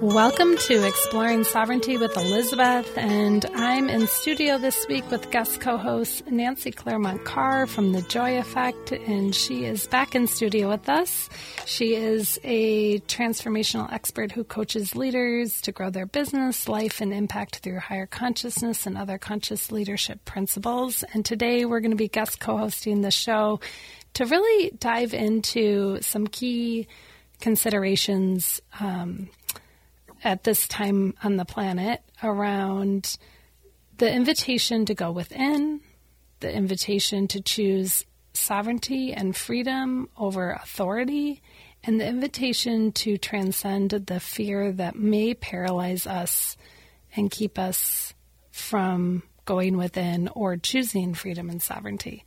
Welcome to Exploring Sovereignty with Elizabeth, and I'm in studio this week with guest co-host Nancy Clairmont Carr from The Joy Effect, and she is back in studio with us. She is a transformational expert who coaches leaders to grow their business, life, and impact through higher consciousness and other conscious leadership principles. And today we're going to be guest co-hosting the show to really dive into some key considerations um, at this time on the planet around the invitation to go within, the invitation to choose sovereignty and freedom over authority, and the invitation to transcend the fear that may paralyze us and keep us from going within or choosing freedom and sovereignty.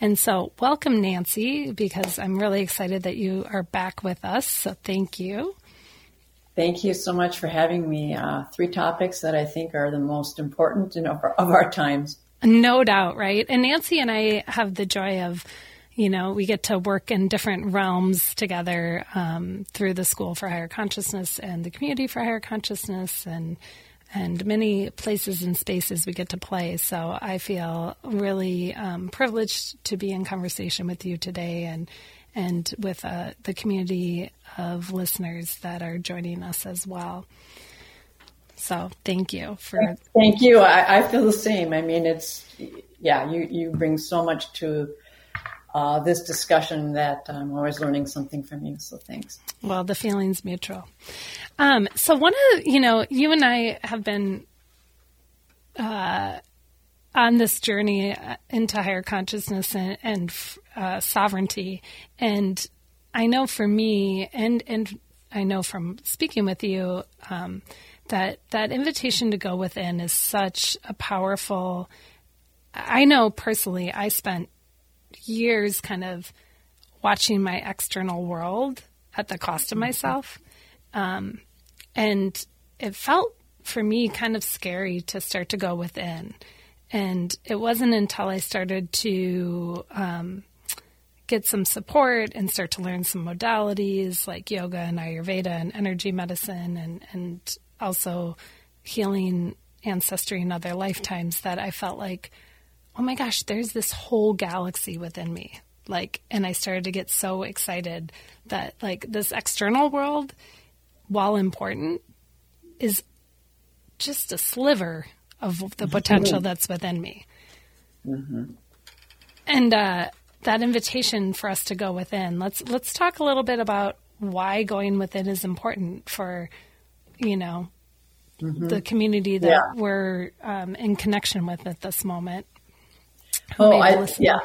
And so, welcome, Nancy, because I'm really excited that you are back with us. So, thank you. Thank you so much for having me. Uh, three topics that I think are the most important of our, of our times. No doubt, right? And Nancy and I have the joy of, you know, we get to work in different realms together um, through the School for Higher Consciousness and the Community for Higher Consciousness and and many places and spaces we get to play. So I feel really um, privileged to be in conversation with you today and and with uh, the community of listeners that are joining us as well. So thank you for. Thank you. I, I feel the same. I mean, it's yeah. You you bring so much to uh, this discussion that I'm always learning something from you. So thanks. Well, the feeling's mutual. Um, so one of you know, you and I have been uh, on this journey uh, into higher consciousness and, and uh, sovereignty. And I know for me, and and I know from speaking with you, um, that that invitation to go within is such a powerful. I know personally, I spent years kind of watching my external world at the cost of myself, um, and it felt for me kind of scary to start to go within. And it wasn't until I started to um, get some support and start to learn some modalities like yoga and Ayurveda and energy medicine and, and also healing ancestry in other lifetimes that I felt like, oh my gosh, there's this whole galaxy within me. Like, and I started to get so excited that like this external world, while important, is just a sliver of the mm-hmm. potential that's within me. Mm-hmm. And uh, that invitation for us to go within. Let's let's talk a little bit about why going within is important for, you know, mm-hmm. the community that yeah. we're um, in connection with at this moment. oh, I, yeah.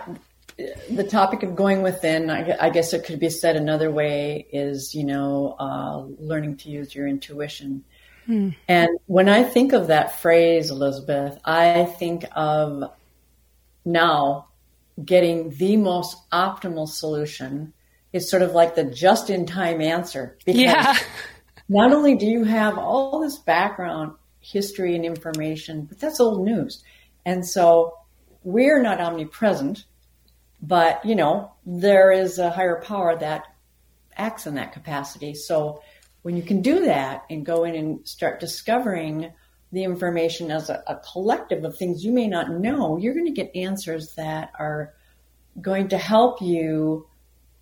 The topic of going within, I, I, guess it could be said another way, is you know, uh, learning to use your intuition. Hmm. And when I think of that phrase, Elizabeth, I think of now getting the most optimal solution is sort of like the just in time answer. Because yeah. not only do you have all this background history and information, but that's old news. And so we're not omnipresent, but you know, there is a higher power that acts in that capacity. So when you can do that and go in and start discovering the information as a, a collective of things you may not know, you're going to get answers that are going to help you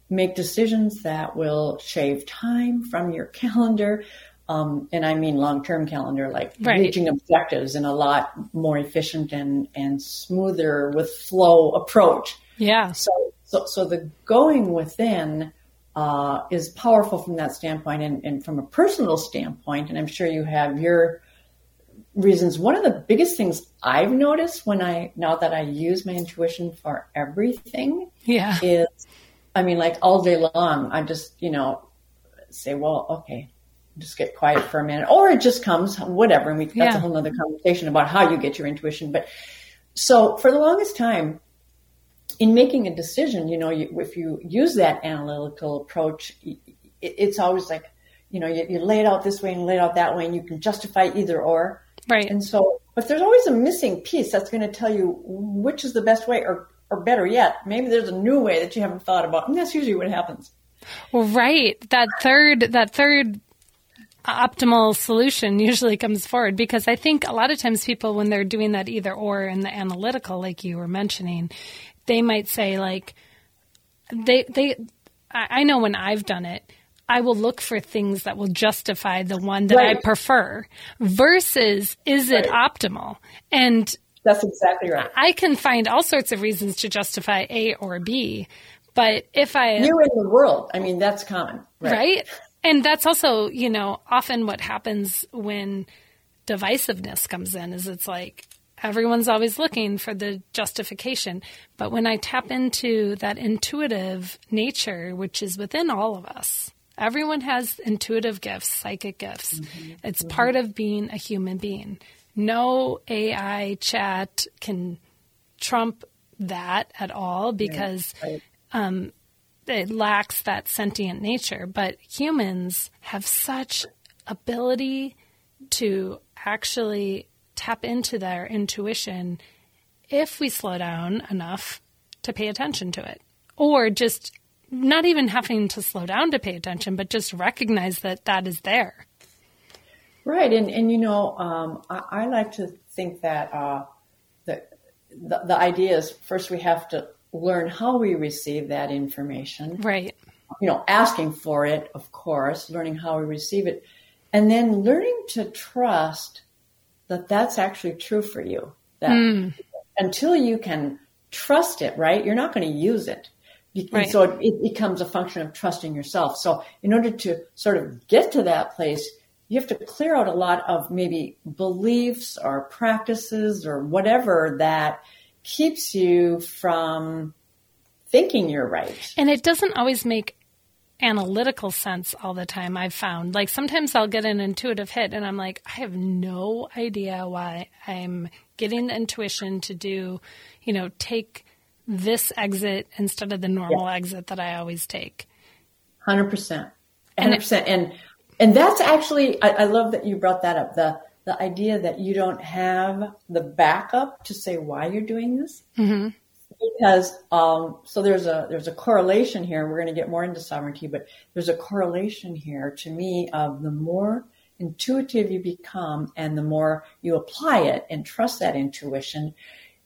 make decisions that will shave time from your calendar. Um, and I mean long-term calendar, like right. reaching objectives in a lot more efficient and, and smoother with flow approach. Yeah. So, so, so the going within uh, is powerful from that standpoint, and, and from a personal standpoint. And I'm sure you have your reasons. One of the biggest things I've noticed when I now that I use my intuition for everything, yeah, is I mean, like all day long, I just you know say, well, okay, just get quiet for a minute, or it just comes, whatever. And we, that's yeah. a whole other conversation about how you get your intuition. But so for the longest time, in making a decision, you know, you, if you use that analytical approach, it, it's always like, you know, you, you lay it out this way and lay it out that way, and you can justify either or. Right. And so, but there's always a missing piece that's going to tell you which is the best way, or, or better yet, maybe there's a new way that you haven't thought about. And that's usually what happens. Well, right. That third, that third optimal solution usually comes forward because I think a lot of times people, when they're doing that either or in the analytical, like you were mentioning, they might say like, they, they, I know when I've done it, I will look for things that will justify the one that right. I prefer versus is it right. optimal? And that's exactly right. I can find all sorts of reasons to justify A or B, but if I you in the world, I mean that's common, right? right? And that's also, you know, often what happens when divisiveness comes in is it's like everyone's always looking for the justification. But when I tap into that intuitive nature, which is within all of us, everyone has intuitive gifts, psychic gifts. Mm-hmm. It's mm-hmm. part of being a human being. No AI chat can trump that at all because right. um, it lacks that sentient nature. But humans have such ability to actually tap into their intuition if we slow down enough to pay attention to it. Or just not even having to slow down to pay attention, but just recognize that that is there. Right. And, and you know, um, I, I, like to think that uh, the, the, the idea is first we have to learn how we receive that information. Right. You know, asking for it, of course, learning how we receive it, and then learning to trust that that's actually true for you. That mm. until you can trust it, right, you're not going to use it. Right. so it, it becomes a function of trusting yourself. So in order to sort of get to that place, you have to clear out a lot of maybe beliefs or practices or whatever that keeps you from thinking you're right. And it doesn't always make analytical sense all the time, I've found. Like sometimes I'll get an intuitive hit and I'm like, I have no idea why I'm getting the intuition to do, you know, take this exit instead of the normal yeah. exit that I always take. 100%. 100%. And, and, and that's actually, I, I love that you brought that up. The, the idea that you don't have the backup to say why you're doing this. Mm-hmm. Because um, so there's a there's a correlation here. We're going to get more into sovereignty, but there's a correlation here to me of the more intuitive you become and the more you apply it and trust that intuition,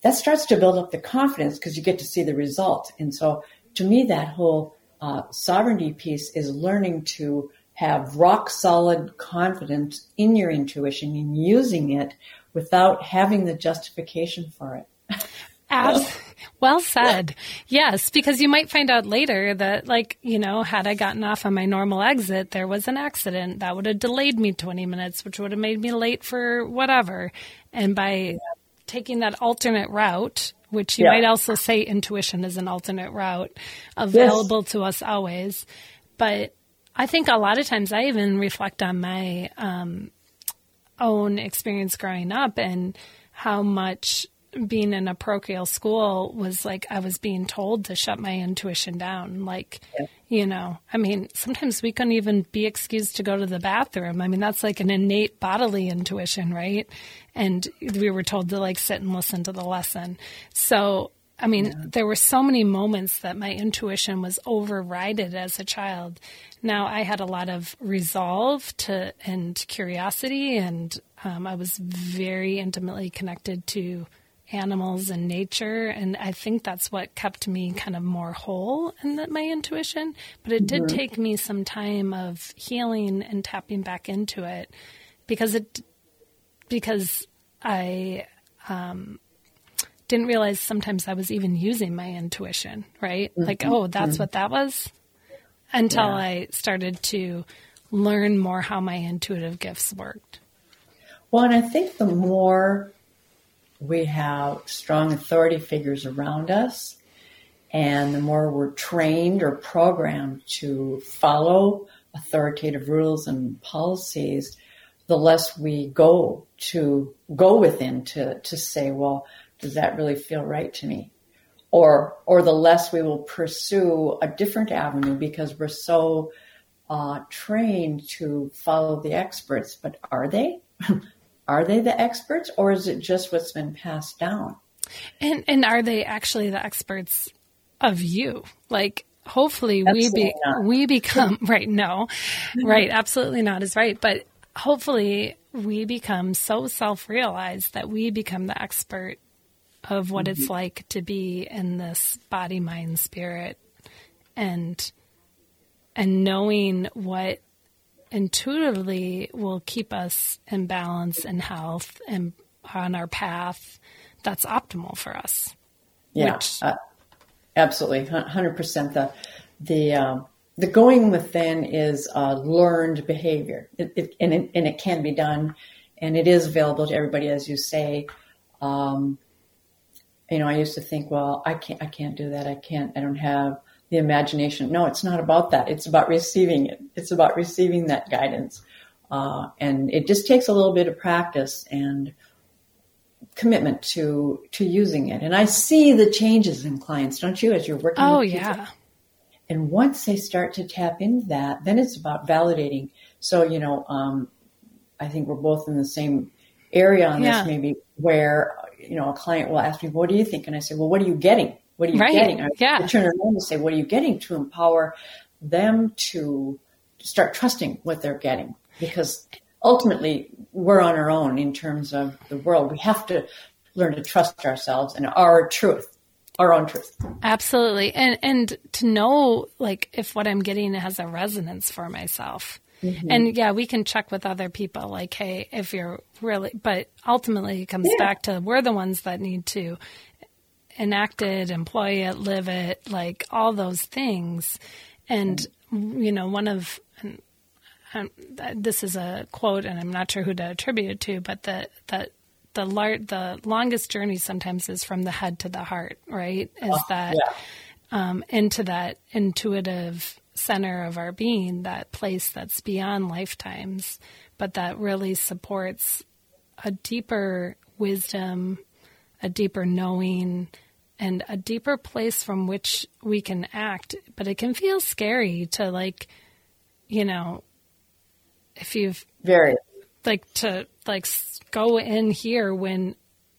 that starts to build up the confidence because you get to see the result. And so to me, that whole uh, sovereignty piece is learning to have rock solid confidence in your intuition and using it without having the justification for it. Abs- well said. Yes, because you might find out later that, like, you know, had I gotten off on my normal exit, there was an accident that would have delayed me 20 minutes, which would have made me late for whatever. And by yeah. taking that alternate route, which you yeah. might also say intuition is an alternate route available yes. to us always. But I think a lot of times I even reflect on my um, own experience growing up and how much being in a parochial school was like I was being told to shut my intuition down. Like, yeah. you know, I mean, sometimes we couldn't even be excused to go to the bathroom. I mean, that's like an innate bodily intuition, right? And we were told to like sit and listen to the lesson. So I mean, yeah. there were so many moments that my intuition was overridden as a child. Now I had a lot of resolve to and curiosity, and um, I was very intimately connected to animals and nature, and I think that's what kept me kind of more whole in the, my intuition. But it did mm-hmm. take me some time of healing and tapping back into it because it because I. Um, didn't realize sometimes I was even using my intuition, right? Mm-hmm. Like, oh, that's mm-hmm. what that was. Until yeah. I started to learn more how my intuitive gifts worked. Well, and I think the more we have strong authority figures around us, and the more we're trained or programmed to follow authoritative rules and policies, the less we go to go within to, to say, well, does that really feel right to me? Or, or the less we will pursue a different avenue because we're so uh, trained to follow the experts. But are they? are they the experts, or is it just what's been passed down? And and are they actually the experts of you? Like, hopefully we be, we become right no right absolutely not is right but hopefully we become so self-realized that we become the expert of what mm-hmm. it's like to be in this body mind spirit and and knowing what intuitively will keep us in balance and health and on our path that's optimal for us yeah which, uh, absolutely 100% the the um, the going within is a learned behavior, it, it, and, it, and it can be done, and it is available to everybody, as you say. Um, you know, I used to think, well, I can't, I can't do that. I can't, I don't have the imagination. No, it's not about that. It's about receiving it. It's about receiving that guidance, uh, and it just takes a little bit of practice and commitment to to using it. And I see the changes in clients, don't you, as you're working? Oh yeah. And once they start to tap into that, then it's about validating. So, you know, um, I think we're both in the same area on yeah. this, maybe where, you know, a client will ask me, what do you think? And I say, well, what are you getting? What are you right. getting? I yeah. turn around and say, what are you getting to empower them to start trusting what they're getting? Because ultimately we're on our own in terms of the world. We have to learn to trust ourselves and our truth our own truth. Absolutely. And and to know like if what I'm getting has a resonance for myself. Mm-hmm. And yeah, we can check with other people like, hey, if you're really but ultimately it comes yeah. back to we're the ones that need to enact it, employ it, live it, like all those things. And you know, one of um, this is a quote, and I'm not sure who to attribute it to, but the, that the lar- the longest journey sometimes is from the head to the heart, right? Is oh, that yeah. um, into that intuitive center of our being, that place that's beyond lifetimes, but that really supports a deeper wisdom, a deeper knowing, and a deeper place from which we can act. But it can feel scary to like, you know, if you've very like to like go in here when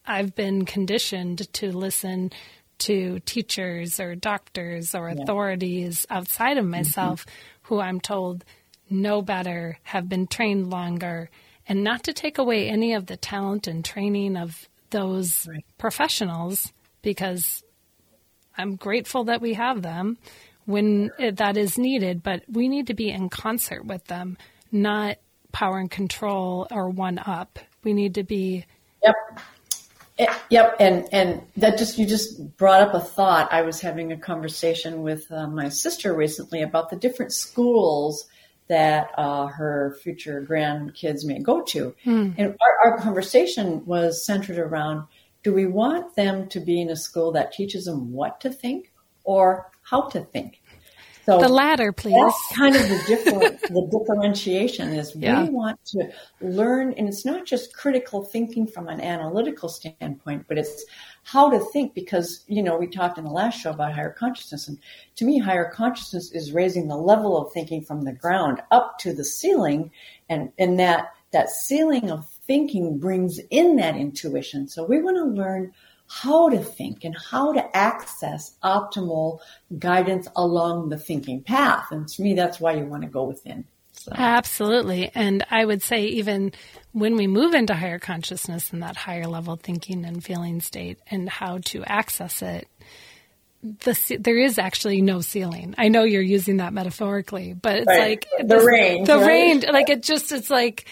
I've been conditioned to listen to teachers or doctors or authorities outside of myself mm-hmm. who I'm told know better, have been trained longer, and not to take away any of the talent and training of those right. professionals because I'm grateful that we have them when it, that is needed, but we need to be in concert with them, not power and control or one up. We need to be. Yep. Eh, yep, and and that just you just brought up a thought. I was having a conversation with uh, my sister recently about the different schools that uh, her future grandkids may go to, hmm. and our, our conversation was centered around: Do we want them to be in a school that teaches them what to think or how to think? So the latter, please. That's kind of the different, the differentiation is yeah. we want to learn, and it's not just critical thinking from an analytical standpoint, but it's how to think because, you know, we talked in the last show about higher consciousness. And to me, higher consciousness is raising the level of thinking from the ground up to the ceiling. And, and that, that ceiling of thinking brings in that intuition. So we want to learn how to think and how to access optimal guidance along the thinking path. And to me, that's why you want to go within. So. Absolutely. And I would say, even when we move into higher consciousness and that higher level thinking and feeling state and how to access it, the, there is actually no ceiling. I know you're using that metaphorically, but it's right. like the this, range. The right? range, like it just, it's like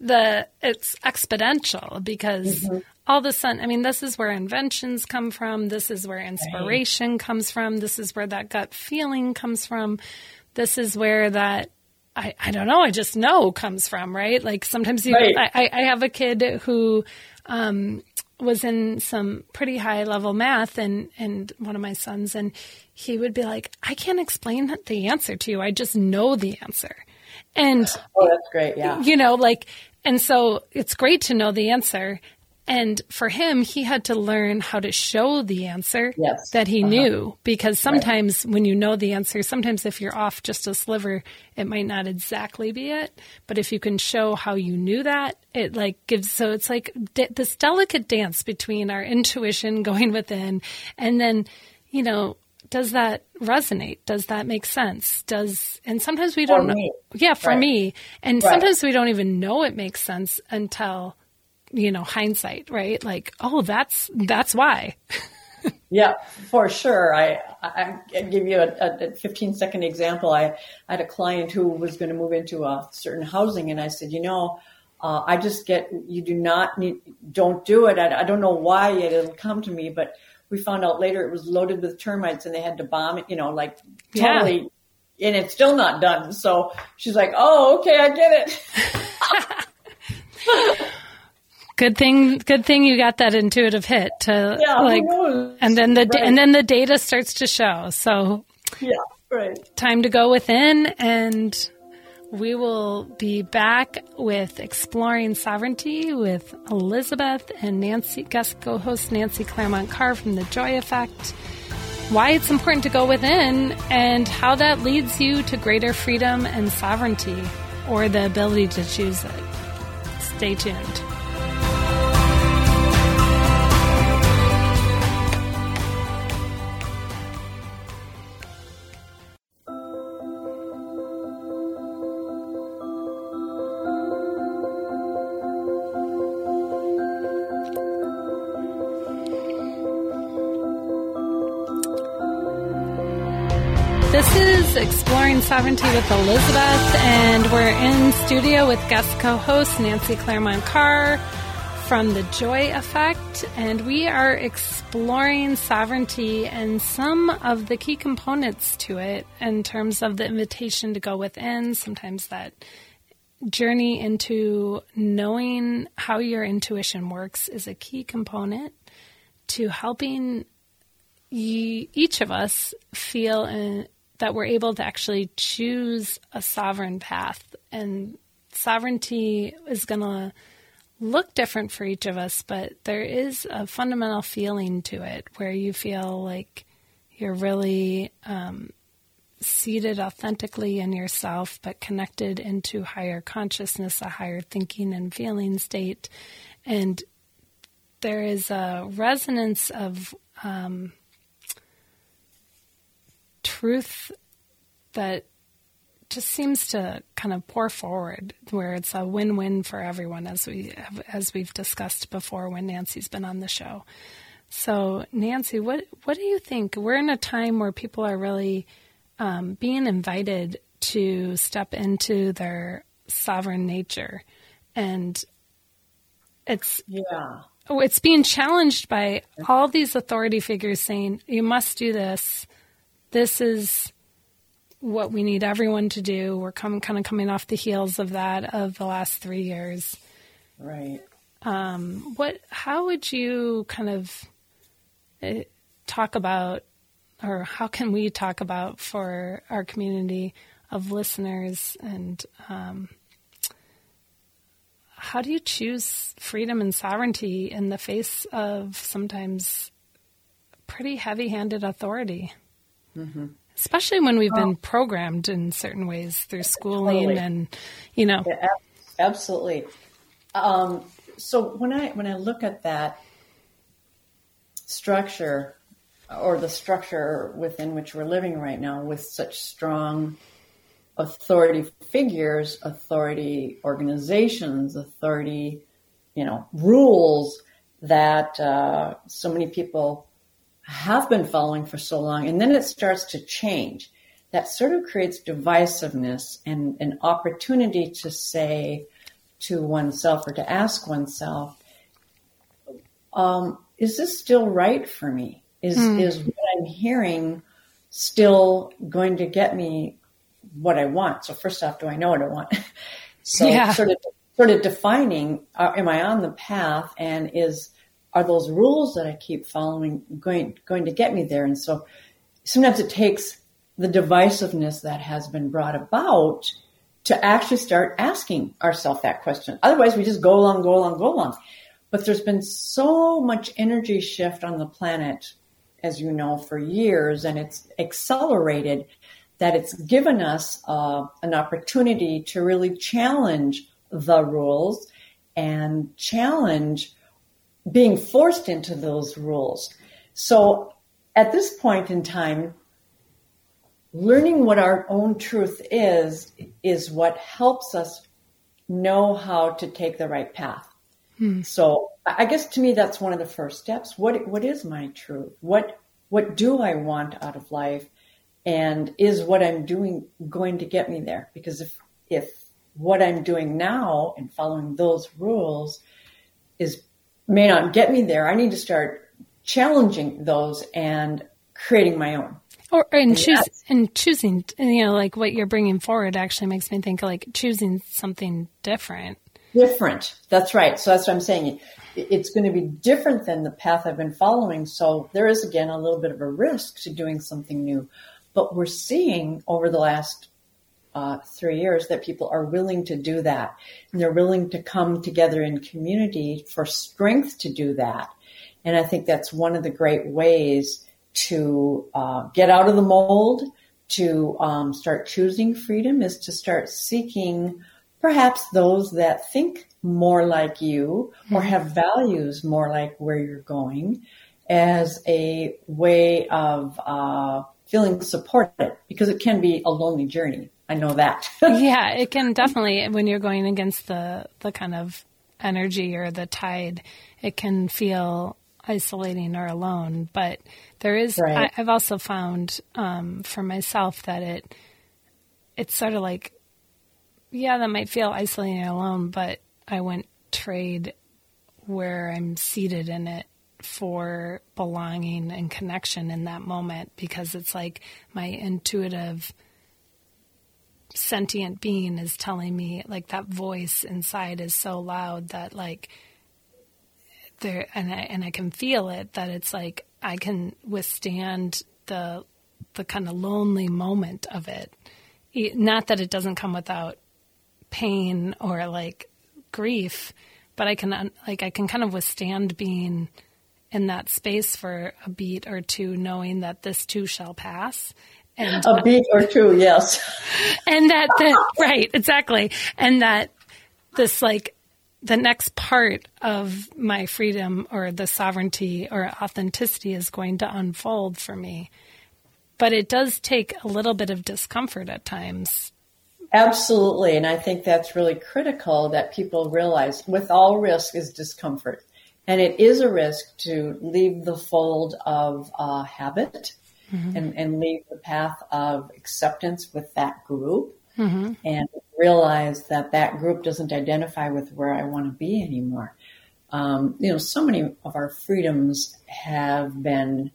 the, it's exponential because mm-hmm all of a sudden, I mean, this is where inventions come from. This is where inspiration right. comes from. This is where that gut feeling comes from. This is where that I, I don't know, I just know comes from, right? Like sometimes you, right. I, I have a kid who um, was in some pretty high level math and, and one of my sons, and he would be like, I can't explain the answer to you. I just know the answer. And oh, that's great. Yeah. You know, like, and so it's great to know the answer. And for him, he had to learn how to show the answer yes. that he uh-huh. knew because sometimes right. when you know the answer, sometimes if you're off just a sliver, it might not exactly be it. But if you can show how you knew that, it like gives, so it's like de- this delicate dance between our intuition going within and then, you know, does that resonate? Does that make sense? Does and sometimes we don't know. Yeah, for right. me. And right. sometimes we don't even know it makes sense until you know hindsight, right? Like, oh, that's that's why. yeah, for sure. I I give you a, a 15 second example. I, I had a client who was going to move into a certain housing, and I said, you know. Uh, I just get you do not need don't do it. I, I don't know why yet it'll come to me, but we found out later it was loaded with termites and they had to bomb it, you know, like totally, yeah. and it's still not done. So she's like, oh, okay, I get it. good thing, good thing you got that intuitive hit to yeah, like, and then the, right. and then the data starts to show. So yeah, right. Time to go within and we will be back with Exploring Sovereignty with Elizabeth and Nancy, guest co host Nancy Clairmont Carr from The Joy Effect, why it's important to go within, and how that leads you to greater freedom and sovereignty or the ability to choose it. Stay tuned. Exploring Sovereignty with Elizabeth, and we're in studio with guest co host Nancy Clairmont Carr from The Joy Effect, and we are exploring sovereignty and some of the key components to it in terms of the invitation to go within, sometimes that journey into knowing how your intuition works is a key component to helping each of us feel that we're able to actually choose a sovereign path. And sovereignty is going to look different for each of us, but there is a fundamental feeling to it where you feel like you're really um, seated authentically in yourself, but connected into higher consciousness, a higher thinking and feeling state. And there is a resonance of um, truth that just seems to kind of pour forward where it's a win-win for everyone as we have, as we've discussed before when Nancy's been on the show. So Nancy, what what do you think? We're in a time where people are really um, being invited to step into their sovereign nature, and it's yeah. It's being challenged by all these authority figures saying you must do this this is what we need everyone to do. We're come, kind of coming off the heels of that of the last three years. Right. Um, what? How would you kind of uh, talk about, or how can we talk about for our community of listeners, and um, how do you choose freedom and sovereignty in the face of sometimes pretty heavy-handed authority? Mm-hmm. Especially when we've been programmed in certain ways through schooling totally. and, you know. Yeah, absolutely. Um, so when I when I look at that structure or the structure within which we're living right now with such strong authority figures, authority organizations, authority, you know, rules that uh, so many people have been following for so long, and then it starts to change. That sort of creates divisiveness and an opportunity to say to oneself or to ask oneself, um, is this still right for me? Is, mm. is what I'm hearing still going to get me what I want? So first off, do I know what I want? so yeah. sort of, sort of defining, uh, am I on the path and is, are those rules that I keep following going going to get me there? And so sometimes it takes the divisiveness that has been brought about to actually start asking ourselves that question. Otherwise, we just go along, go along, go along. But there's been so much energy shift on the planet, as you know, for years, and it's accelerated that it's given us uh, an opportunity to really challenge the rules and challenge being forced into those rules. So at this point in time, learning what our own truth is is what helps us know how to take the right path. Hmm. So I guess to me that's one of the first steps. What what is my truth? What what do I want out of life? And is what I'm doing going to get me there? Because if if what I'm doing now and following those rules is may not get me there, I need to start challenging those and creating my own. Or and choose and choosing, you know, like what you're bringing forward actually makes me think like choosing something different. Different. That's right. So that's what I'm saying. It's going to be different than the path I've been following. So there is again a little bit of a risk to doing something new. But we're seeing over the last uh, three years that people are willing to do that. And they're willing to come together in community for strength to do that. And I think that's one of the great ways to uh, get out of the mold, to um, start choosing freedom, is to start seeking perhaps those that think more like you or hmm. have values more like where you're going as a way of uh, feeling supported because it can be a lonely journey. I know that. yeah, it can definitely when you're going against the the kind of energy or the tide, it can feel isolating or alone. But there is, right. I, have also found um, for myself that it, it's sort of like, yeah, that might feel isolating or alone, but I wouldn't trade where I'm seated in it for belonging and connection in that moment because it's like my intuitive sentient being is telling me like that voice inside is so loud that like there and I and I can feel it that it's like I can withstand the the kind of lonely moment of it. Not that it doesn't come without pain or like grief, but I can like I can kind of withstand being in that space for a beat or two, knowing that this too shall pass. And a beat or two, yes. And that, that right, exactly, and that this like the next part of my freedom or the sovereignty or authenticity is going to unfold for me. But it does take a little bit of discomfort at times. Absolutely. And I think that's really critical that people realize with all risk is discomfort. And it is a risk to leave the fold of uh, habit mm-hmm. and, and leave the path of acceptance with that group mm-hmm. and realize that that group doesn't identify with where I want to be anymore. Um, you know, so many of our freedoms have been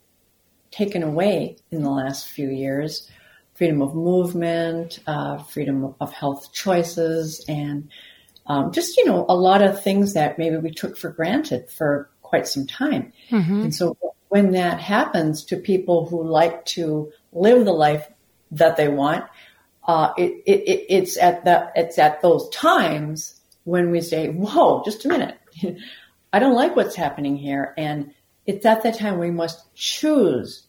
taken away in the last few years. Freedom of movement, uh, freedom of health choices, and um, just, you know, a lot of things that maybe we took for granted for quite some time. Mm-hmm. And so when that happens to people who like to live the life that they want, uh, it, it, it's at that it's at those times when we say, "Whoa, just a minute, I don't like what's happening here," and it's at that time we must choose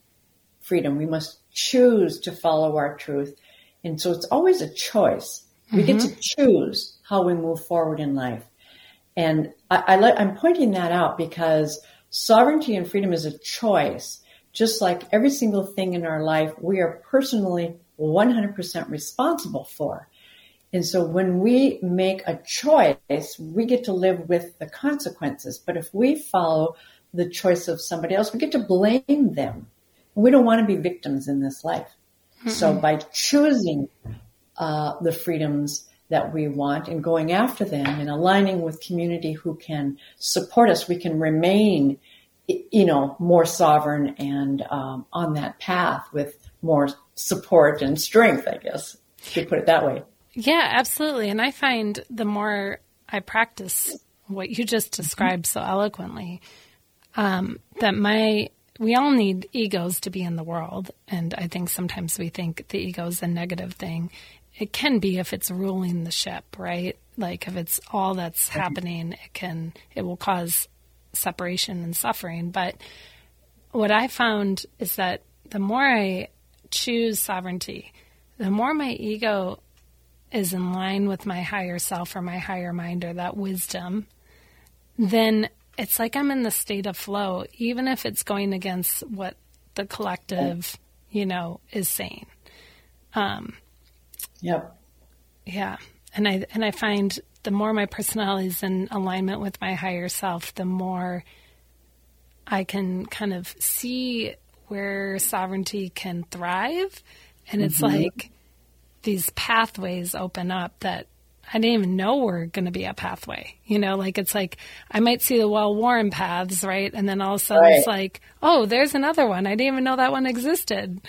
freedom. We must choose to follow our truth, and so it's always a choice. Mm-hmm. We get to mm-hmm. choose how we move forward in life, and I, I let, I'm pointing that out because sovereignty and freedom is a choice. Just like every single thing in our life, we are personally 100% responsible for. And so when we make a choice, we get to live with the consequences. But if we follow the choice of somebody else, we get to blame them. We don't want to be victims in this life. Mm-hmm. So by choosing uh, the freedoms that we want and going after them and aligning with community who can support us, we can remain, you know, more sovereign and um, on that path with more support and strength, I guess, to put it that way. Yeah, absolutely. And I find the more I practice what you just described so eloquently, um, that my we all need egos to be in the world, and I think sometimes we think the ego is a negative thing. It can be if it's ruling the ship, right? Like if it's all that's happening, it can it will cause separation and suffering. But what I found is that the more I choose sovereignty, the more my ego is in line with my higher self or my higher mind or that wisdom, then it's like I'm in the state of flow, even if it's going against what the collective, you know, is saying. Um, yep. Yeah, and I and I find the more my personality is in alignment with my higher self, the more I can kind of see where sovereignty can thrive, and it's mm-hmm. like these pathways open up that I didn't even know were going to be a pathway. You know, like it's like I might see the well worn paths, right? And then all of a sudden right. it's like, oh, there's another one. I didn't even know that one existed.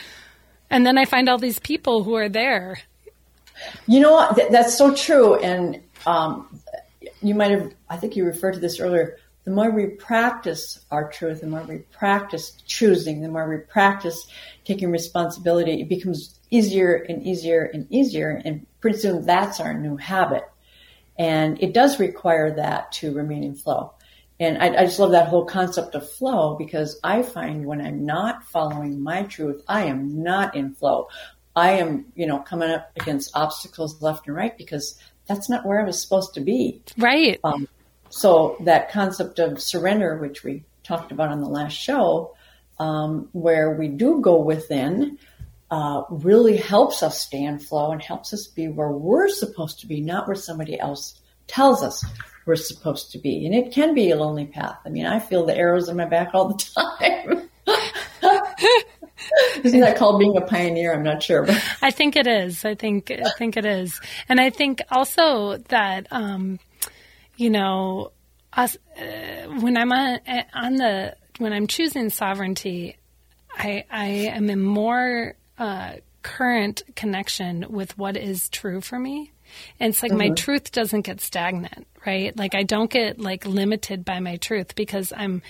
And then I find all these people who are there. You know what? That's so true. And um, you might have, I think you referred to this earlier. The more we practice our truth, the more we practice choosing, the more we practice taking responsibility, it becomes easier and easier and easier. And pretty soon that's our new habit. And it does require that to remain in flow. And I, I, just love that whole concept of flow because I find when I'm not following my truth, I am not in flow. I am, you know, coming up against obstacles left and right because that's not where I was supposed to be. Right. Um, so that concept of surrender, which we talked about on the last show, um, where we do go within, uh, really helps us stay in flow and helps us be where we're supposed to be, not where somebody else tells us we're supposed to be. And it can be a lonely path. I mean, I feel the arrows in my back all the time. Isn't that called being a pioneer? I'm not sure. I think it is. I think I think it is, and I think also that um, you know, us uh, when I'm on on the when I'm choosing sovereignty, I I am in more uh, current connection with what is true for me. And it's like mm-hmm. my truth doesn't get stagnant, right? Like I don't get like limited by my truth because I'm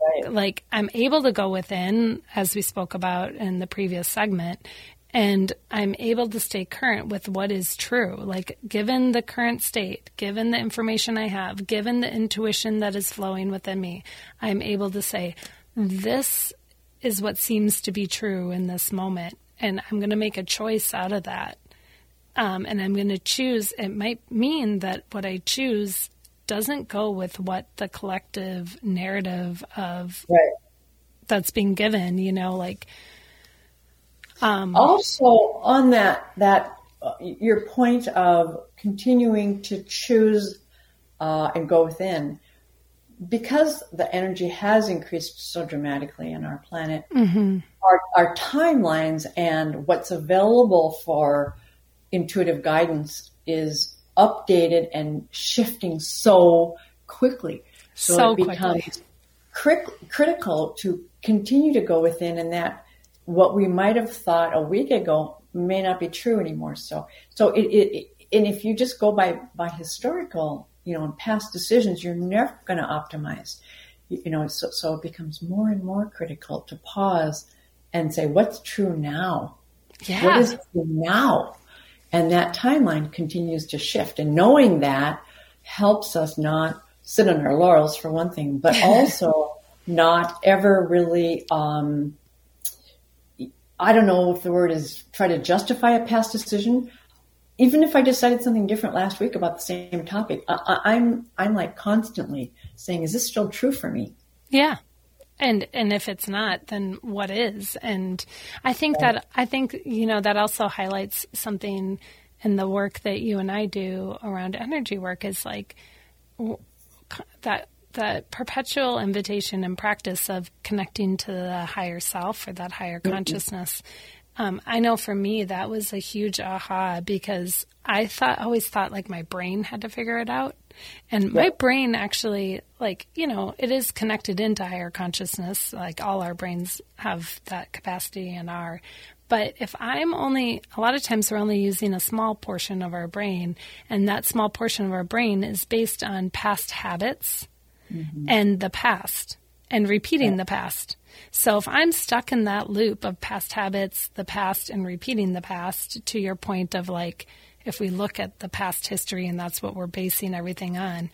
right. like I'm able to go within, as we spoke about in the previous segment, and I'm able to stay current with what is true. Like, given the current state, given the information I have, given the intuition that is flowing within me, I'm able to say, this is what seems to be true in this moment. And I'm going to make a choice out of that. Um, and I'm going to choose, it might mean that what I choose doesn't go with what the collective narrative of right. that's being given, you know, like um, also on that that uh, your point of continuing to choose uh, and go within because the energy has increased so dramatically in our planet, mm-hmm. our, our timelines and what's available for intuitive guidance is updated and shifting so quickly. So, so it becomes crit- critical to continue to go within and that what we might have thought a week ago may not be true anymore. So, so it, it, and if you just go by, by historical, you know, and past decisions, you're never going to optimize, you, you know, so, so it becomes more and more critical to pause and say, what's true now? Yeah. What is true now? And that timeline continues to shift. And knowing that helps us not sit on our laurels for one thing, but also not ever really, um, I don't know if the word is try to justify a past decision. Even if I decided something different last week about the same topic, I, I'm I'm like constantly saying, "Is this still true for me?" Yeah, and and if it's not then what is? And i think that i think you know that also highlights something in the work that you and i do around energy work is like that that perpetual invitation and practice of connecting to the higher self or that higher mm-hmm. consciousness. Um, I know for me that was a huge aha because I thought always thought like my brain had to figure it out, and my brain actually like you know it is connected into higher consciousness. Like all our brains have that capacity and are. But if I'm only, a lot of times we're only using a small portion of our brain, and that small portion of our brain is based on past habits mm-hmm. and the past and repeating yeah. the past. So if I'm stuck in that loop of past habits, the past, and repeating the past, to your point of like, if we look at the past history and that's what we're basing everything on,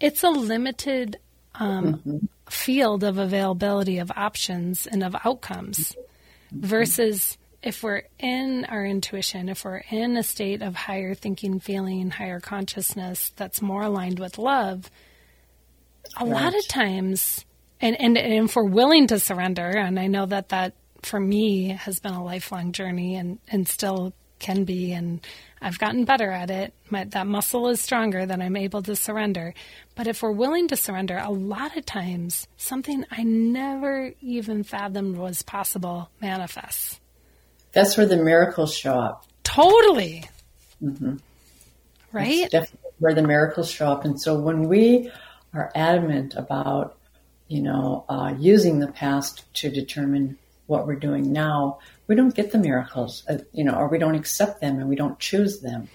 it's a limited um, mm-hmm. field of availability of options and of outcomes mm-hmm. versus if we're in our intuition, if we're in a state of higher thinking, feeling, higher consciousness that's more aligned with love, a right. lot of times and, and, and if we're willing to surrender, and I know that that for me has been a lifelong journey and, and still can be, and I've gotten better at it. My, that muscle is stronger that I'm able to surrender. But if we're willing to surrender, a lot of times something I never even fathomed was possible manifests. That's where the miracles show up. Totally. Mm-hmm. Right? That's definitely where the miracles show up. And so when we are adamant about, you know, uh, using the past to determine what we're doing now, we don't get the miracles, uh, you know, or we don't accept them and we don't choose them.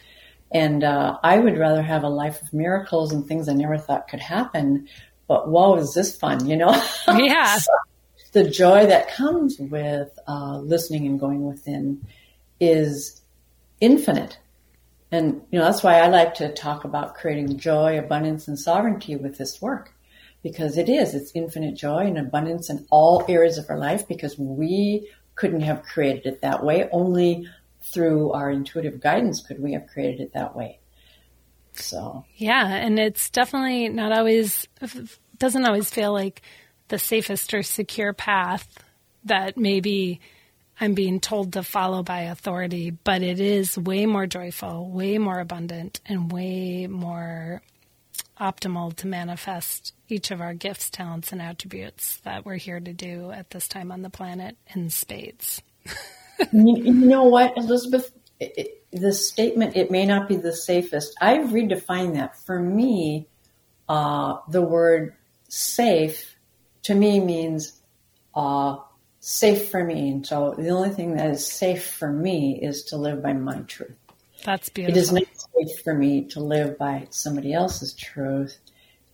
And uh, I would rather have a life of miracles and things I never thought could happen. But whoa, is this fun, you know? Yeah. so the joy that comes with uh, listening and going within is infinite. And, you know, that's why I like to talk about creating joy, abundance, and sovereignty with this work. Because it is, it's infinite joy and abundance in all areas of our life because we couldn't have created it that way. Only through our intuitive guidance could we have created it that way. So, yeah. And it's definitely not always, doesn't always feel like the safest or secure path that maybe I'm being told to follow by authority, but it is way more joyful, way more abundant, and way more optimal to manifest each of our gifts, talents, and attributes that we're here to do at this time on the planet in spades. you, you, know what, Elizabeth? It, the statement, it may not be the safest, I've redefined that. For me, uh, the word safe to me means uh, safe for me. And so the only thing that is safe for me is to live by my truth. That's beautiful. It is not safe for me to live by somebody else's truth.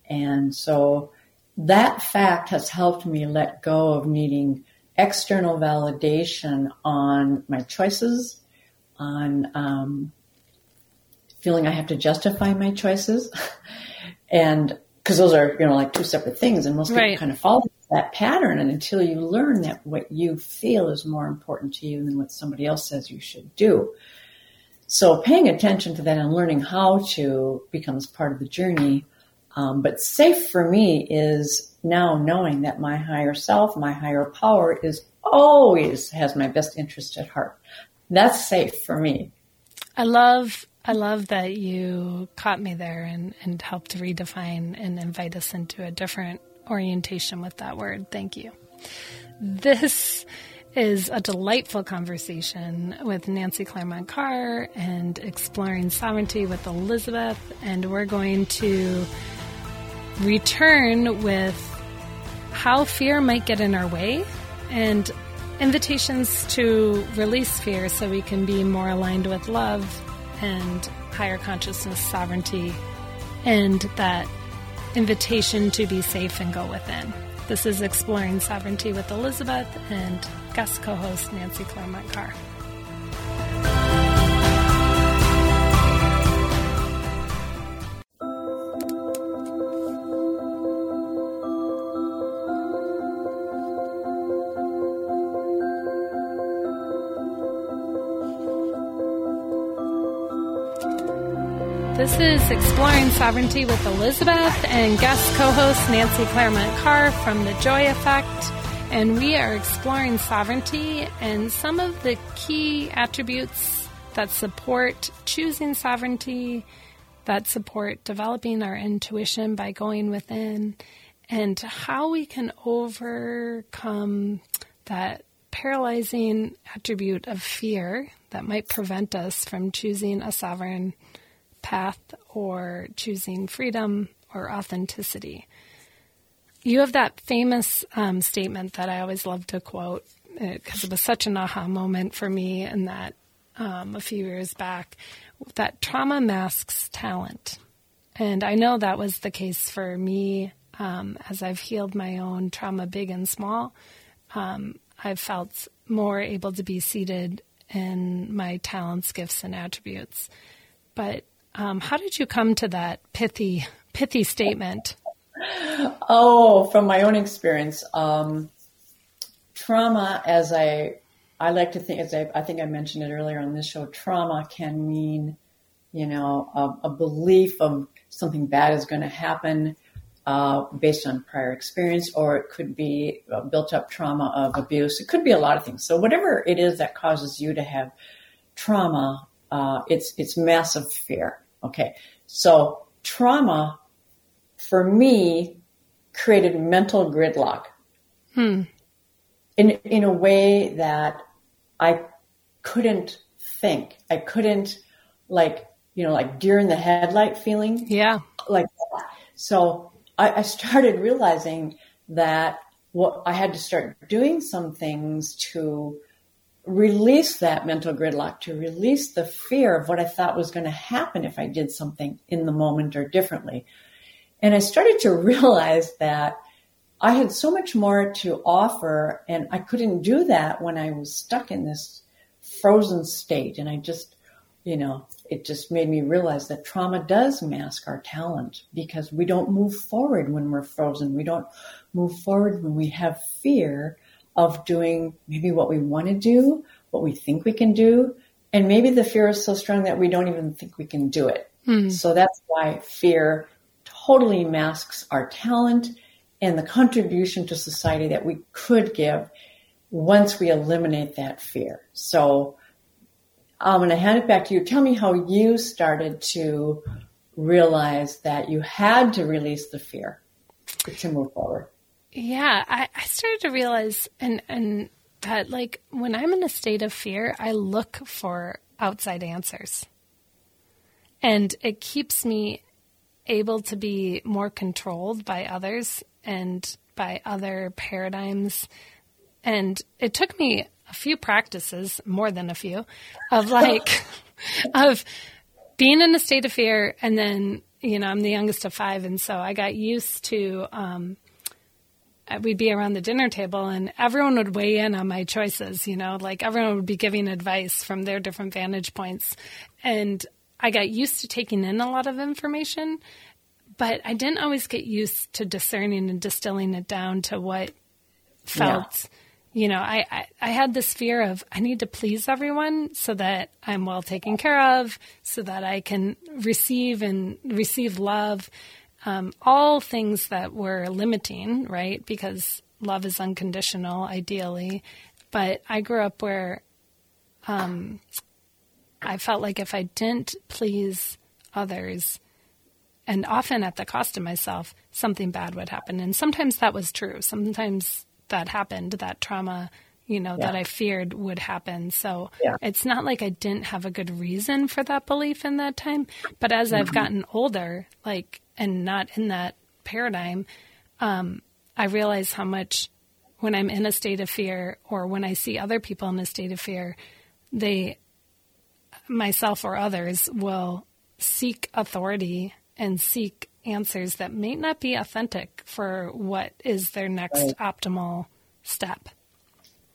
And so that fact has helped me let go of needing external validation on my choices, on um, feeling I have to justify my choices. and because those are, you know, like two separate things, and most people right. kind of follow that pattern. And until you learn that what you feel is more important to you than what somebody else says you should do. So paying attention to that and learning how to becomes part of the journey. Um, but safe for me is now knowing that my higher self, my higher power is always has my best interest at heart. That's safe for me. I love I love that you caught me there and, and helped redefine and invite us into a different orientation with that word. Thank you. This is a delightful conversation with Nancy Clairmont Carr and exploring sovereignty with Elizabeth. And we're going to return with how fear might get in our way and invitations to release fear so we can be more aligned with love and higher consciousness sovereignty and that invitation to be safe and go within. This is Exploring Sovereignty with Elizabeth and guest co host Nancy Clairmont Carr. This is Exploring Sovereignty with Elizabeth and guest co host Nancy Clairmont Carr from The Joy Effect. And we are exploring sovereignty and some of the key attributes that support choosing sovereignty, that support developing our intuition by going within, and how we can overcome that paralyzing attribute of fear that might prevent us from choosing a sovereign path or choosing freedom or authenticity. You have that famous um, statement that I always love to quote because uh, it was such an aha moment for me and that um, a few years back that trauma masks talent. And I know that was the case for me um, as I've healed my own trauma, big and small. Um, I've felt more able to be seated in my talents, gifts, and attributes. But um, how did you come to that pithy, pithy statement? Oh, from my own experience, um, trauma, as I, I like to think, as I, I, think I mentioned it earlier on this show, trauma can mean, you know, a, a belief of something bad is going to happen uh, based on prior experience, or it could be built up trauma of abuse. It could be a lot of things. So whatever it is that causes you to have trauma, uh, it's it's massive fear. Okay, so trauma for me created mental gridlock Hmm. in in a way that I couldn't think. I couldn't like you know like deer in the headlight feeling Yeah. like that. So I, I started realizing that what I had to start doing some things to release that mental gridlock, to release the fear of what I thought was going to happen if I did something in the moment or differently. And I started to realize that I had so much more to offer and I couldn't do that when I was stuck in this frozen state. And I just, you know, it just made me realize that trauma does mask our talent because we don't move forward when we're frozen. We don't move forward when we have fear of doing maybe what we want to do, what we think we can do. And maybe the fear is so strong that we don't even think we can do it. Hmm. So that's why fear totally masks our talent and the contribution to society that we could give once we eliminate that fear. So I'm going to hand it back to you. Tell me how you started to realize that you had to release the fear to move forward. Yeah, I, I started to realize and and that like when I'm in a state of fear, I look for outside answers. And it keeps me able to be more controlled by others and by other paradigms. And it took me a few practices, more than a few, of like of being in a state of fear and then, you know, I'm the youngest of five and so I got used to um Uh, we'd be around the dinner table and everyone would weigh in on my choices, you know, like everyone would be giving advice from their different vantage points. And I got used to taking in a lot of information, but I didn't always get used to discerning and distilling it down to what felt. You know, I, I, I had this fear of I need to please everyone so that I'm well taken care of, so that I can receive and receive love um, all things that were limiting, right? Because love is unconditional, ideally. But I grew up where um, I felt like if I didn't please others, and often at the cost of myself, something bad would happen. And sometimes that was true. Sometimes that happened, that trauma, you know, that I feared would happen. So Yeah. it's not like I didn't have a good reason for that belief in that time. But as I've gotten older, like, and not in that paradigm, um, I realize how much when I'm in a state of fear or when I see other people in a state of fear, they, myself or others, will seek authority and seek answers that may not be authentic for what is their next Right. optimal step.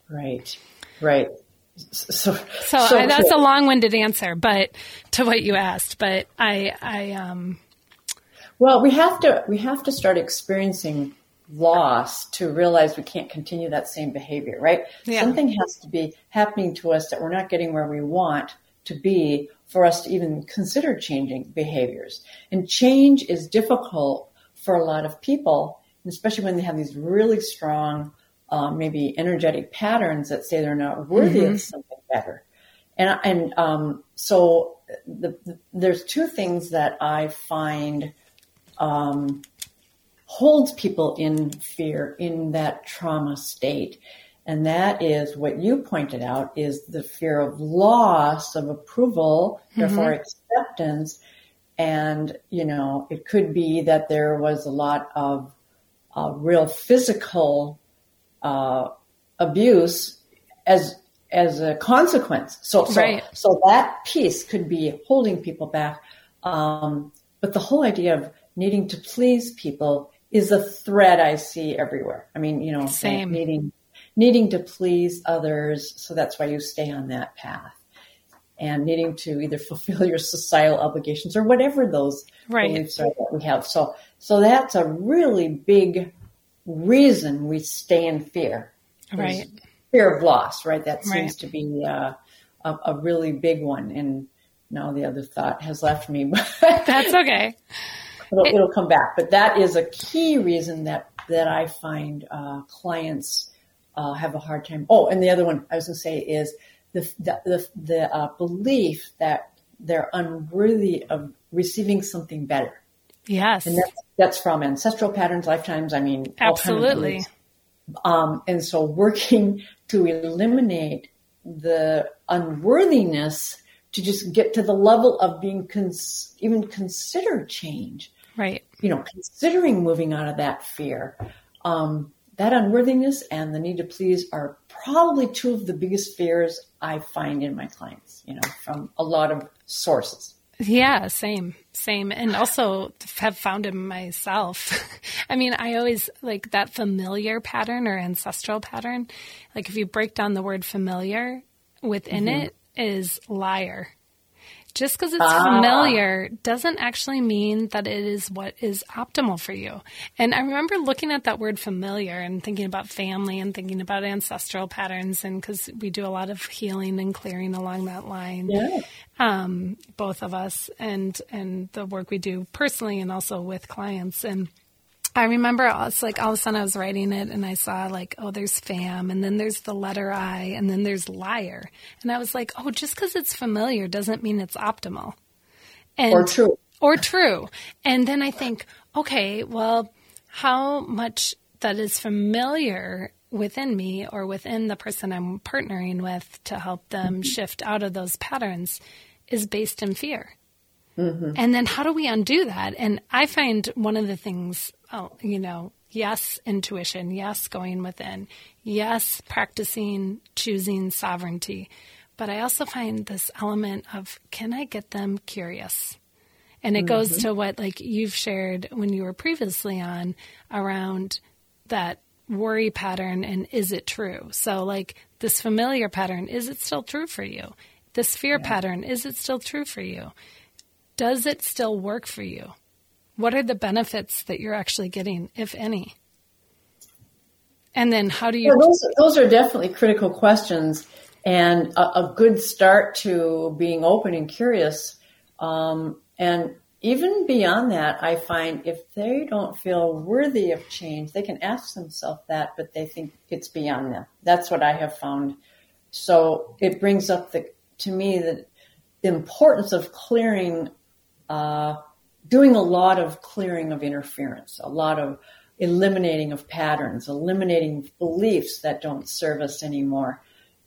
Right. Right. S- So, So, I, that's a long-winded answer, but to what you asked. But I, I, um, Well, we have to we have to start experiencing loss to realize we can't continue that same behavior, right? Yeah. Something has to be happening to us that we're not getting where we want to be for us to even consider changing behaviors. And change is difficult for a lot of people, especially when they have these really strong, um, maybe energetic patterns that say they're not worthy of something better. And and um, so the, the, there's two things that I find um, holds people in fear in that trauma state. And that is what you pointed out is the fear of loss of approval, therefore acceptance. And, you know, it could be that there was a lot of uh, real physical uh, abuse as as a consequence. So, so, Right. so that piece could be holding people back. Um, but the whole idea of needing to please people is a thread I see everywhere. I mean, you know, Same. needing needing to please others. So that's why you stay on that path. And needing to either fulfill your societal obligations or whatever those Right. beliefs are that we have. So, so that's a really big reason we stay in fear. Right. Fear of loss, right? That seems Right. to be uh, a, a really big one. And now the other thought has left me, but that's okay. It'll, it'll come back. But that is a key reason that that I find uh, clients uh, have a hard time. Oh, and the other one I was going to say is the the the, the uh, belief that they're unworthy of receiving something better. Yes, and that's, that's from ancestral patterns, lifetimes. I mean, absolutely. Kind of um, and so, working to eliminate the unworthiness to just get to the level of being cons- even consider change. Right. You know, considering moving out of that fear. Um, that unworthiness and the need to please are probably two of the biggest fears I find in my clients, you know, from a lot of sources. Yeah, same, same. And also have found in myself. I mean, I always like that familiar pattern or ancestral pattern. Like if you break down the word familiar within mm-hmm. it is liar. Just because it's ah. familiar doesn't actually mean that it is what is optimal for you. And I remember looking at that word familiar and thinking about family and thinking about ancestral patterns, and because we do a lot of healing and clearing along that line, yeah. um, both of us, and and the work we do personally and also with clients and I remember it's like all of a sudden I was writing it and I saw like, oh, there's fam and then there's the letter I and then there's liar. And I was like, oh, just because it's familiar doesn't mean it's optimal. And, or true. Or true. And then I think, okay, well, how much that is familiar within me or within the person I'm partnering with to help them mm-hmm. shift out of those patterns is based in fear. Mm-hmm. And then how do we undo that? And I find one of the things, oh, you know, yes, intuition, yes, going within, yes, practicing choosing sovereignty. But I also find this element of can I get them curious? And it mm-hmm. goes to what like you've shared when you were previously on around that worry pattern and is it true? So like this familiar pattern, is it still true for you? This fear yeah. pattern, is it still true for you? does it still work for you? What are the benefits that you're actually getting, if any? And then how do you? Well, those, those are definitely critical questions and a, a, good start to being open and curious. Um, and even beyond that, I find if they don't feel worthy of change, they can ask themselves that, but they think it's beyond them. That's what I have found. So it brings up the, to me, the, importance of clearing uh, doing a lot of clearing of interference, a lot of eliminating of patterns, eliminating beliefs that don't serve us anymore.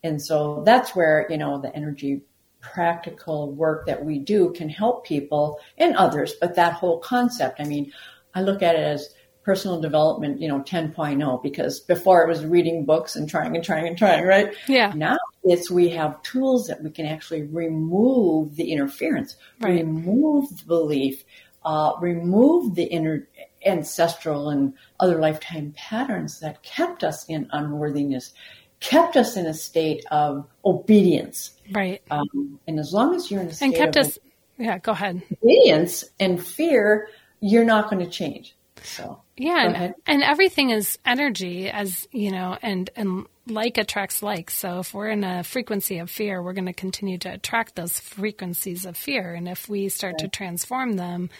And so that's where, you know, the energy practical work that we do can help people and others, but that whole concept, I mean, I look at it as personal development, you know, 10.0 because before it was reading books and trying and trying and trying, right? Yeah. Now it's we have tools that we can actually remove the interference, right. remove the belief, uh, remove the inner ancestral and other lifetime patterns that kept us in unworthiness, kept us in a state of obedience. Right. Um, and as long as you're in a state and kept of us, yeah, go ahead. Obedience and fear, you're not going to change. So yeah, and, and everything is energy, as you know, and and like attracts like. So if we're in a frequency of fear, we're going to continue to attract those frequencies of fear, and if we start right. to transform them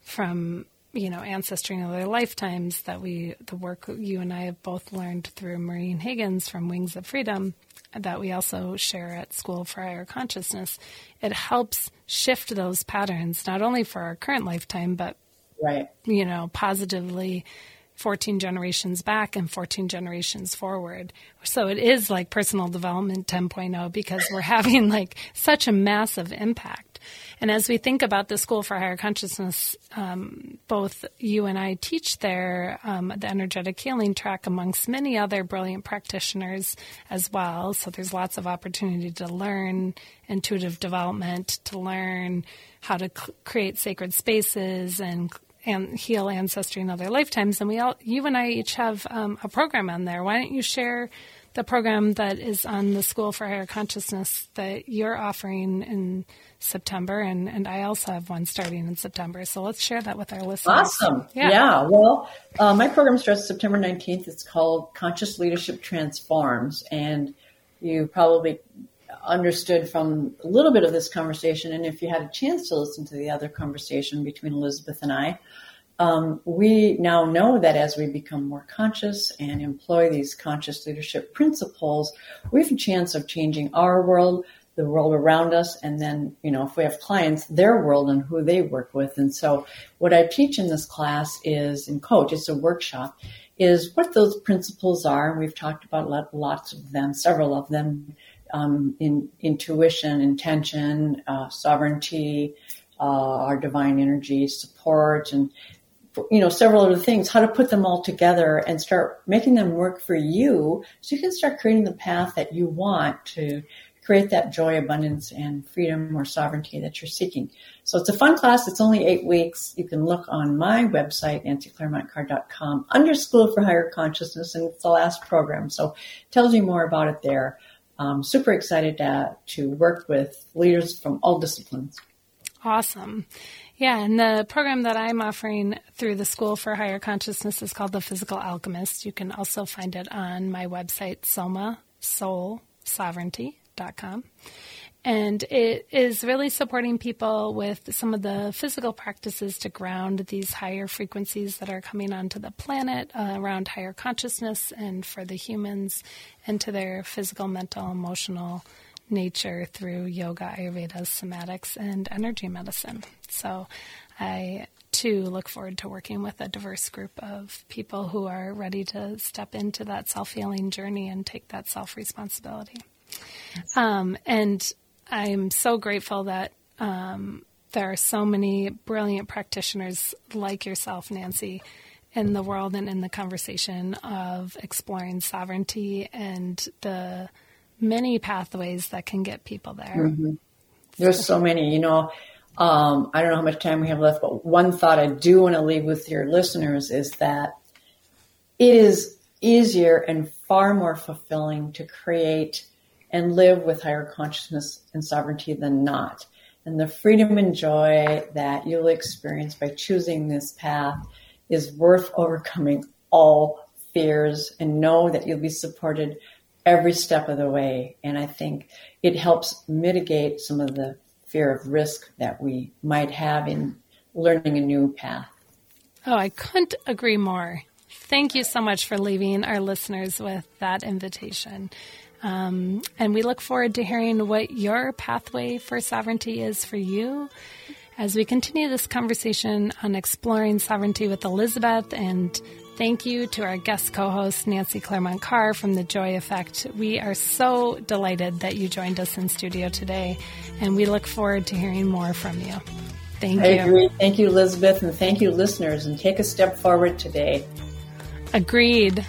from you know ancestry and other lifetimes that we the work you and I have both learned through Maureen Higgins from Wings of Freedom that we also share at School for Higher Consciousness, it helps shift those patterns not only for our current lifetime but right you know positively 14 generations back and 14 generations forward. So it is like personal development 10.0 because we're having like such a massive impact. And as we think about the School for Higher Consciousness, um, both you and I teach there um, the energetic healing track amongst many other brilliant practitioners as well. So there's lots of opportunity to learn intuitive development, to learn how to c- create sacred spaces and and heal ancestry in other lifetimes. And we all, you and I each have um, a program on there. Why don't you share the program that is on the School for Higher Consciousness that you're offering in September, and, and I also have one starting in September. So let's share that with our listeners. Awesome. Yeah. yeah. Well, uh, my program starts September 19th. It's called Conscious Leadership Transforms. And you probably understood from a little bit of this conversation, and if you had a chance to listen to the other conversation between Elizabeth and I, um, we now know that as we become more conscious and employ these conscious leadership principles, we have a chance of changing our world, the world around us, and then, you know, if we have clients, their world and who they work with. And so what I teach in this class is, and coach, it's a workshop, is what those principles are. And we've talked about lots of them, several of them, um, in intuition, intention, uh, sovereignty, uh, our divine energy, support, and you know, several other things, how to put them all together and start making them work for you so you can start creating the path that you want to create that joy, abundance, and freedom or sovereignty that you're seeking. So it's a fun class. It's only eight weeks. You can look on my website, nancyclairmontcarr.com, under School for Higher Consciousness, and it's the last program. So it tells you more about it there. I'm super excited to, to work with leaders from all disciplines. Awesome. Yeah, and the program that I'm offering through the School for Higher Consciousness is called the Physical Alchemist. You can also find it on my website, soma somasoulsovereignty.com. And it is really supporting people with some of the physical practices to ground these higher frequencies that are coming onto the planet uh, around higher consciousness and for the humans into their physical, mental, emotional, nature through yoga, Ayurveda, somatics, and energy medicine. So I too look forward to working with a diverse group of people who are ready to step into that self healing journey and take that self responsibility. Um, and I'm so grateful that um, there are so many brilliant practitioners like yourself, Nancy, in the world and in the conversation of exploring sovereignty and the many pathways that can get people there. Mm-hmm. There's so many, you know. Um, I don't know how much time we have left, but one thought I do want to leave with your listeners is that it is easier and far more fulfilling to create and live with higher consciousness and sovereignty than not. And the freedom and joy that you'll experience by choosing this path is worth overcoming all fears and know that you'll be supported every step of the way. And I think it helps mitigate some of the fear of risk that we might have in learning a new path. Oh, I couldn't agree more. Thank you so much for leaving our listeners with that invitation. Um, and we look forward to hearing what your pathway for sovereignty is for you as we continue this conversation on exploring sovereignty with Elizabeth and Thank you to our guest co host, Nancy Clairmont Carr from The Joy Effect. We are so delighted that you joined us in studio today, and we look forward to hearing more from you. Thank I you. Agree. Thank you, Elizabeth, and thank you, listeners, and take a step forward today. Agreed.